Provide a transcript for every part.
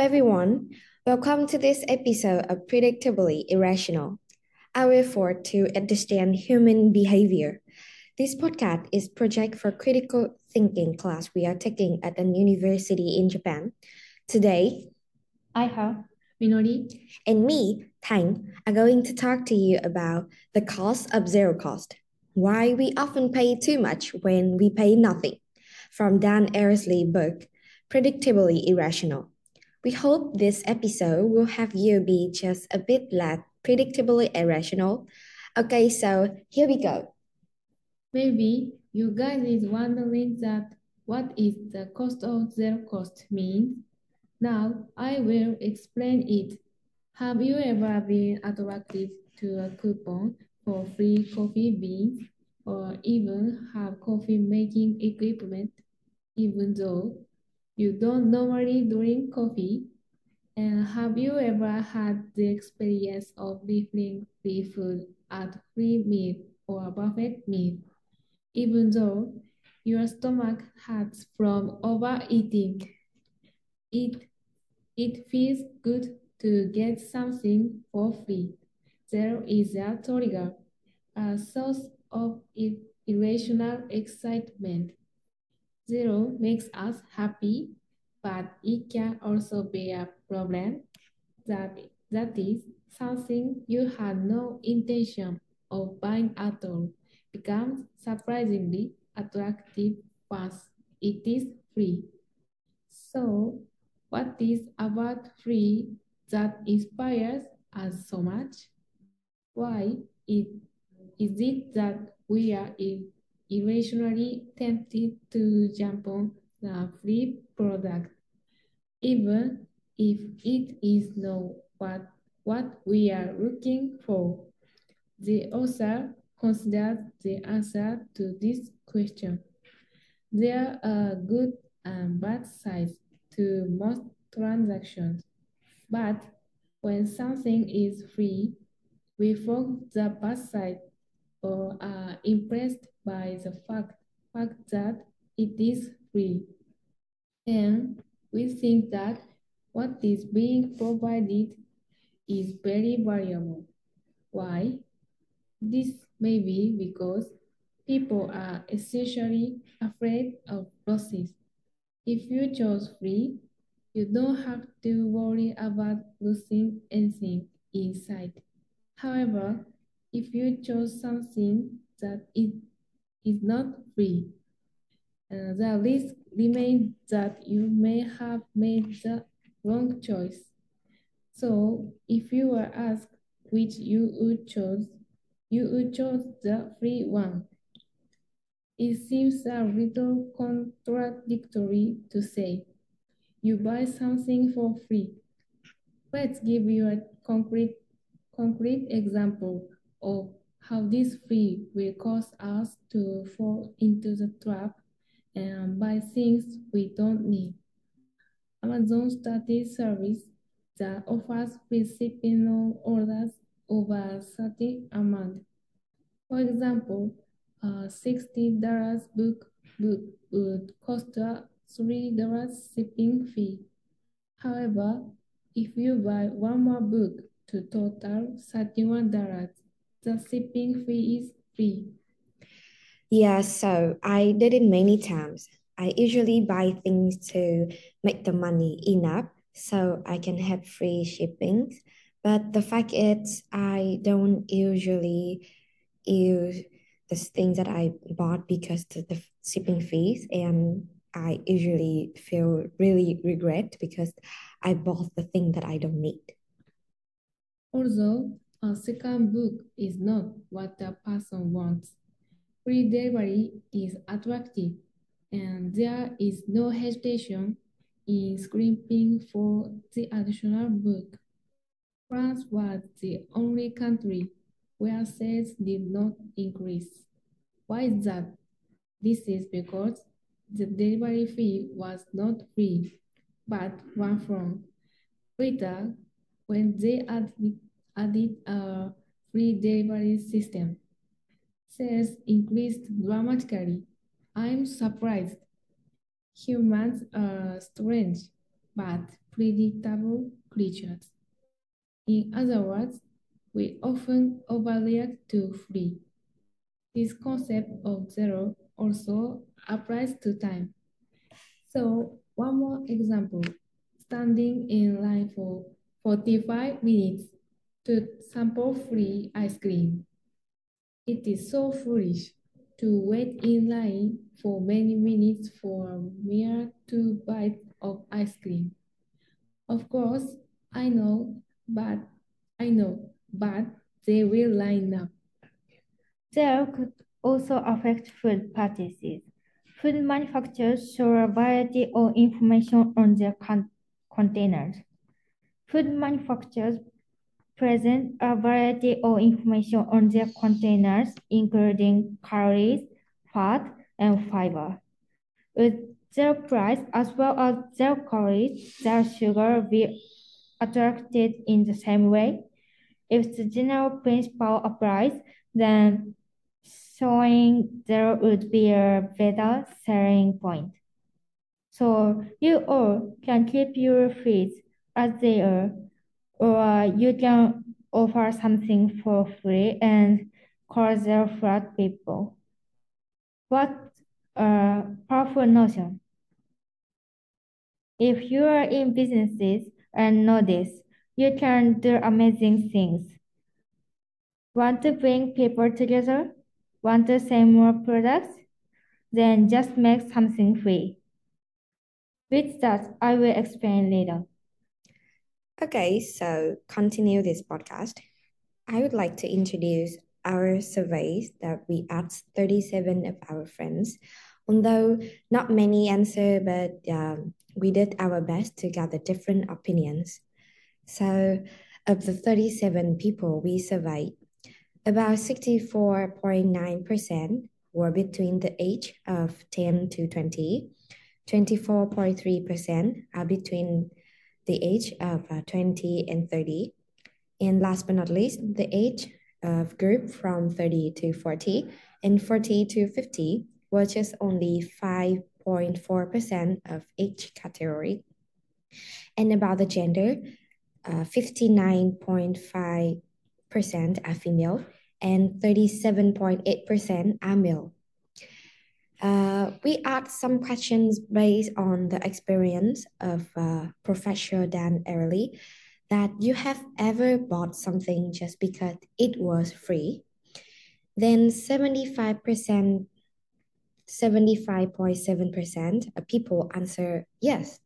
everyone. Welcome to this episode of Predictably Irrational, our effort to understand human behavior. This podcast is project for critical thinking class we are taking at an university in Japan. Today, I have Minori. and me, Tang, are going to talk to you about the cost of zero cost. Why we often pay too much when we pay nothing. From Dan Ariely book, Predictably Irrational. We hope this episode will have you be just a bit less predictably irrational. Okay, so here we go. Maybe you guys is wondering that what is the cost of zero cost means. Now I will explain it. Have you ever been attracted to a coupon for free coffee beans or even have coffee making equipment even though you don't normally drink coffee? And have you ever had the experience of leaving free food at free meal or a buffet meal, even though your stomach hurts from overeating? It, it feels good to get something for free. There is a trigger, a source of irrational excitement. Zero makes us happy, but it can also be a problem. That, that is, something you had no intention of buying at all becomes surprisingly attractive once it is free. So, what is about free that inspires us so much? Why it, is it that we are irrationally tempted to jump on the free product, even if it is not what, what we are looking for? The author considers the answer to this question. There are good and bad sides to most transactions, but when something is free, we forget the bad side or are impressed by the fact, fact that it is free. And we think that what is being provided is very valuable. Why? This may be because people are essentially afraid of losses. If you chose free, you don't have to worry about losing anything inside. However, if you chose something that it is not free, uh, the risk remains that you may have made the wrong choice. So if you were asked which you would choose, you would choose the free one. It seems a little contradictory to say, you buy something for free. Let's give you a concrete, concrete example of how this free will cause us to fall into the trap and buy things we don't need. Amazon started service that offers on orders over a certain amount. For example, a $60 book, book would cost a $3 shipping fee. However, if you buy one more book to total $31, the shipping fee is free. Yeah, so I did it many times. I usually buy things to make the money enough so I can have free shipping. But the fact is, I don't usually use the things that I bought because of the shipping fees, and I usually feel really regret because I bought the thing that I don't need. Although a second book is not what the person wants, free delivery is attractive, and there is no hesitation in scraping for the additional book. France was the only country where sales did not increase. Why is that? This is because the delivery fee was not free, but one franc. Later, when they added, added a free delivery system, sales increased dramatically. I'm surprised. Humans are strange. but predictable creatures. In other words, we often overreact to free. This concept of zero also applies to time. So one more example, standing in line for 45 minutes to sample free ice cream. It is so foolish to wait in line for many minutes for mere two bites of ice cream. Of course, I know, but I know, but they will line up. Zero could also affect food purchases. Food manufacturers show a variety of information on their con containers. Food manufacturers present a variety of information on their containers, including calories, fat, and fiber. With zero price as well as zero calories, their sugar will attracted in the same way. If the general principle applies, then showing there would be a better selling point. So you all can keep your fees as they are, or uh, you can offer something for free and call zero flat people. What a uh, powerful notion. If you are in businesses and know this, you can do amazing things. Want to bring people together? Want to sell more products? Then just make something free. With that, I will explain later. Okay, so continue this podcast. I would like to introduce our surveys that we asked 37 of our friends. Although not many answer, but um, we did our best to gather different opinions. So, of the 37 people we surveyed, about 64.9% were between the age of 10 to 20. 24.3% are between the age of uh, 20 and 30. And last but not least, the age of group from 30 to 40 and 40 to 50 which is only 5.4% of each category. And about the gender, uh, 59.5% are female and 37.8% are male. Uh, we asked some questions based on the experience of uh, Professor Dan Ariely that you have ever bought something just because it was free. Then 75%, 75.7% of people answer yes.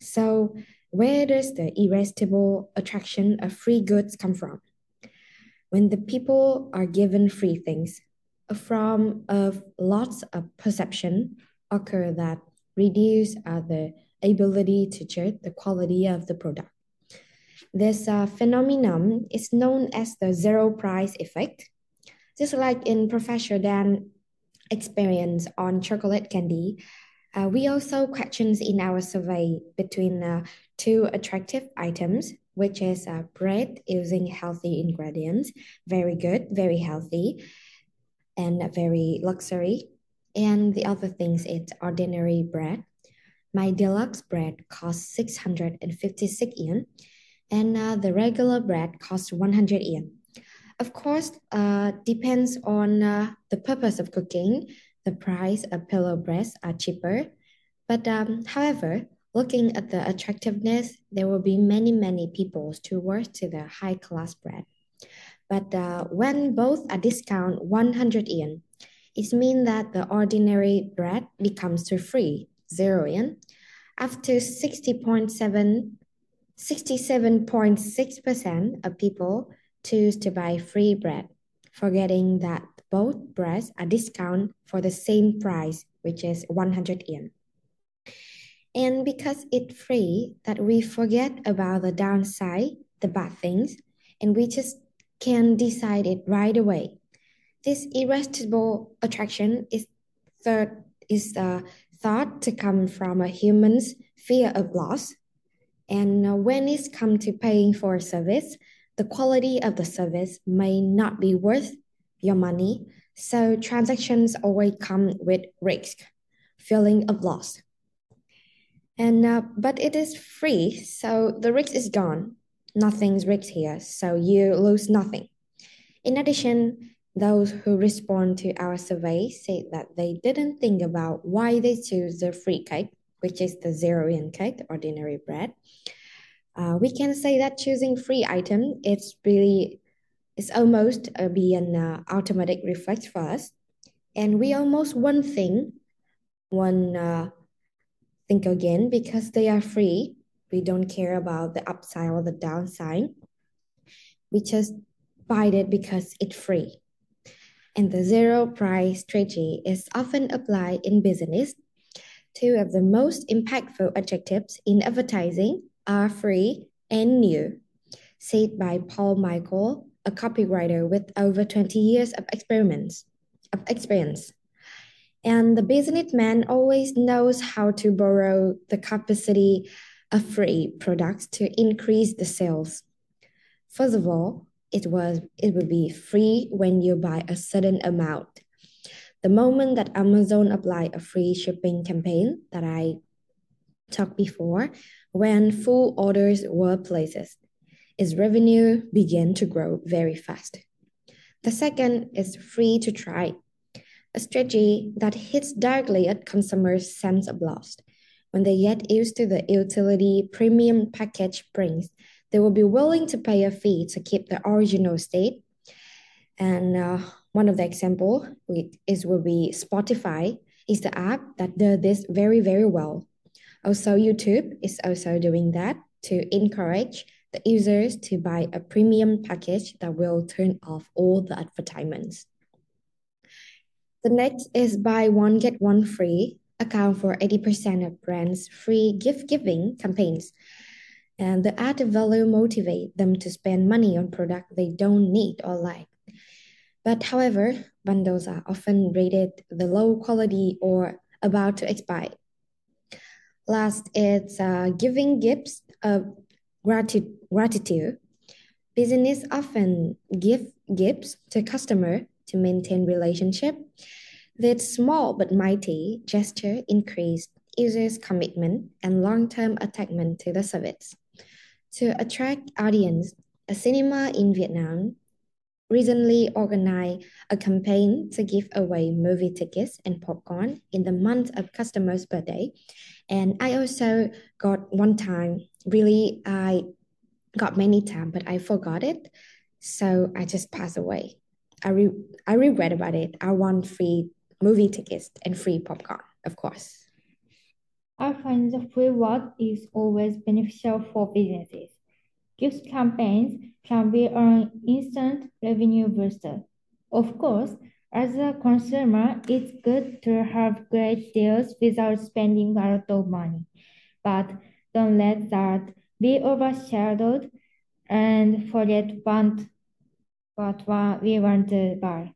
So where does the irresistible attraction of free goods come from? When the people are given free things, from of lots of perception occur that reduce uh, the ability to judge the quality of the product. This uh, phenomenon is known as the zero price effect. Just like in Professor Dan experience on chocolate candy, uh, we also questions in our survey between uh, two attractive items, which is uh, bread using healthy ingredients, very good, very healthy, and very luxury. And the other things, it's ordinary bread. My deluxe bread costs 656 yen, and uh, the regular bread costs 100 yen. Of course, uh, depends on uh, the purpose of cooking. The price of pillow breads are cheaper. But um, however, looking at the attractiveness, there will be many, many people towards to the high class bread. But uh, when both are discount 100 yen, it means that the ordinary bread becomes to free, 0 yen. After 60.7, 67.6% of people choose to buy free bread, forgetting that both breads are discount for the same price, which is 100 yen. And because it's free, that we forget about the downside, the bad things, and we just can decide it right away. This irresistible attraction is third is uh, thought to come from a human's fear of loss. And when it's come to paying for a service, the quality of the service may not be worth your money. So transactions always come with risk, feeling of loss. And uh, but it is free, so the risk is gone. Nothing's risk here, so you lose nothing. In addition, those who respond to our survey say that they didn't think about why they choose the free cake, which is the zero yen cake, the ordinary bread. Uh, we can say that choosing free item it's really it's almost uh, be an uh, automatic reflex for us, and we almost one thing, one uh, think again because they are free. We don't care about the upside or the downside. We just buy it because it's free. And the zero price strategy is often applied in business. Two of the most impactful adjectives in advertising are free and new, said by Paul Michael, a copywriter with over 20 years of experiments of experience. And the businessman always knows how to borrow the capacity of free products to increase the sales. First of all, it was it will be free when you buy a certain amount. The moment that Amazon applied a free shipping campaign that I talked before, when full orders were placed, its revenue began to grow very fast. The second is free to try, a strategy that hits directly at consumers' sense of loss. When they get used to the utility premium package brings, they will be willing to pay a fee to keep the original state. And uh, one of the example is will be Spotify is the app that does this very very well. Also, YouTube is also doing that to encourage the users to buy a premium package that will turn off all the advertisements. The next is buy one get one free, account for 80% of brands' free gift giving campaigns. And the added value motivate them to spend money on product they don't need or like. But however, bundles are often rated the low quality or about to expire. Last, it's uh, giving gifts of grati- gratitude. Business often give gifts to customer to maintain relationship. This small but mighty gesture increased users' commitment and long-term attachment to the service. To attract audience, a cinema in Vietnam recently organized a campaign to give away movie tickets and popcorn in the month of customers' birthday. And I also got one time, really, I got many times, but I forgot it. So I just passed away. I re I regret about it. I want free movie tickets and free popcorn, of course. I find the free reward is always beneficial for businesses. Gift campaigns can be an instant revenue booster. Of course, as a consumer, it's good to have great deals without spending a lot of money. But don't let that be overshadowed and forget what what we want to buy.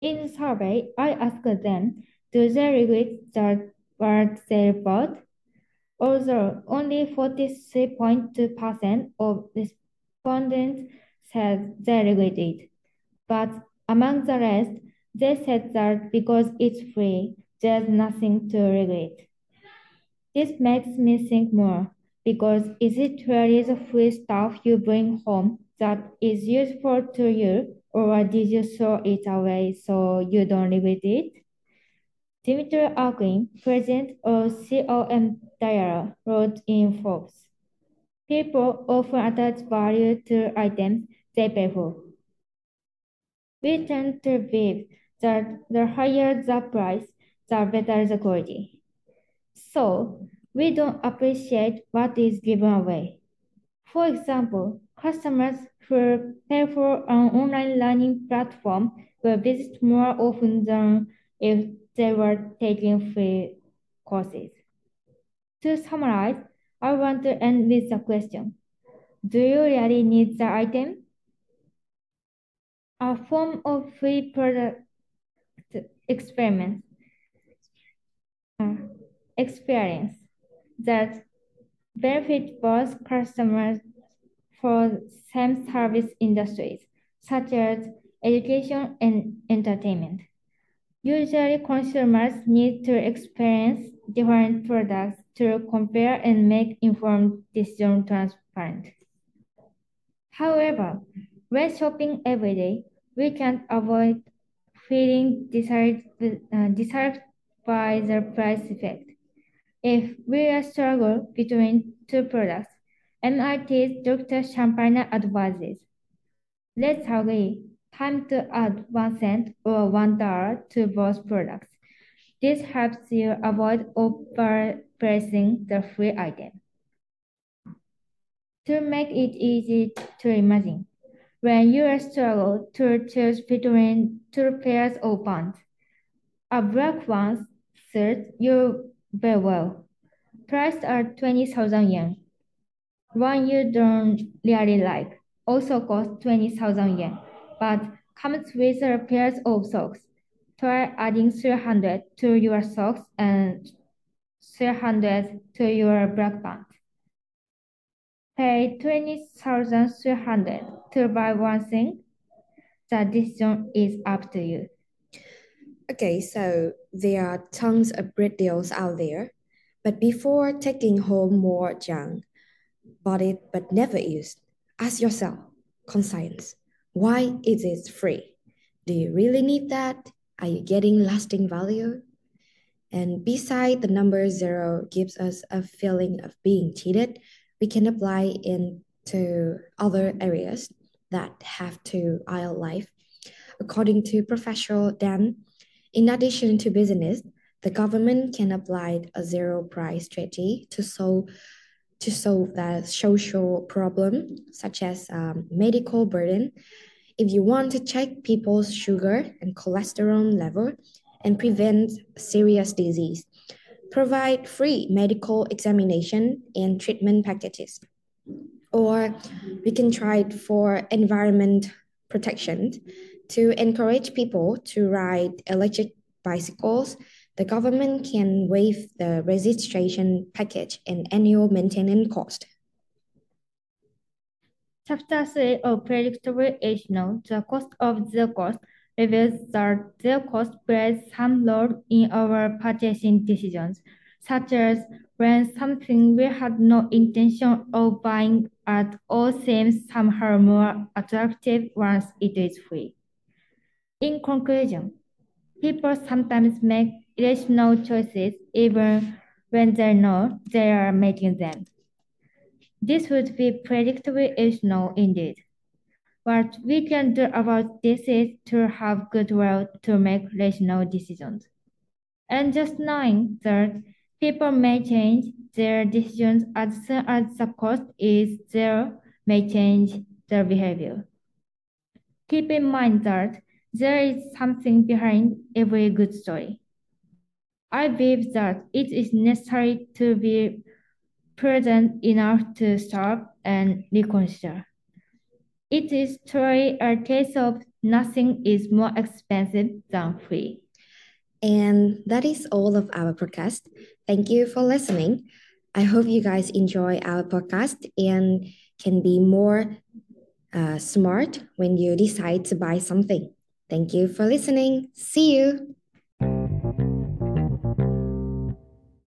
In the survey, I asked them, do they regret that what they bought? Although only 43.2% of respondents said they regret it. But among the rest, they said that because it's free, there's nothing to regret. This makes me think more, because is it really the free stuff you bring home that is useful to you, or did you throw it away so you don't live with it? Dimitri Arkin, president of COM Dialogue, wrote in Forbes. People often attach value to items they pay for. We tend to believe that the higher the price, the better the quality. So, we don't appreciate what is given away. For example, customers who pay for an online learning platform will visit more often than if they were taking free courses. To summarize, I want to end with the question. Do you really need the item? A form of free product experiment uh, experience that benefit both customers for same service industries, such as education and entertainment. Usually, consumers need to experience different products to compare and make informed decision transparent. However, when shopping every day, we can't avoid feeling dissatisfied uh, by the price effect. If we struggle between two products, MIT's Dr. Shampanier advises, let's agree time to add one cent or one dollar to both products. This helps you avoid overpricing the free item. To make it easy to imagine, when you struggle to choose between two pairs of pants, a black one suits you very well. Priced at 20,000 yen. One you don't really like also costs 20,000 yen, but comes with a pair of socks. Try adding 300 to your socks and 300 to your black pants. Pay 20,300 to buy one thing. The decision is up to you. Okay, so there are tons of great deals out there, but before taking home more junk, but never used, ask yourself, conscience, why is it free? Do you really need that? Are you getting lasting value? And beside the number zero gives us a feeling of being cheated, we can apply into other areas that have to aisle life. According to Professor Dan, in addition to business, the government can apply a zero price strategy to solve to solve the social problem such as um, medical burden. If you want to check people's sugar and cholesterol level and prevent serious disease, provide free medical examination and treatment packages. Or we can try it for environment protection to encourage people to ride electric bicycles the government can waive the registration package and annual maintenance cost. Chapter 3 of Predictably Irrational, the cost of the cost reveals that the cost plays some role in our purchasing decisions, such as when something we had no intention of buying at all seems somehow more attractive once it is free. In conclusion, people sometimes make irrational choices even when they know they are making them. This would be predictably irrational indeed. What we can do about this is to have goodwill to make rational decisions. And just knowing that people may change their decisions as soon as the cost is zero may change their behavior. Keep in mind that there is something behind every good story. I believe that it is necessary to be prudent enough to stop and reconsider. It is truly a case of nothing is more expensive than free. And that is all of our podcast. Thank you for listening. I hope you guys enjoy our podcast and can be more uh, smart when you decide to buy something. Thank you for listening. See you.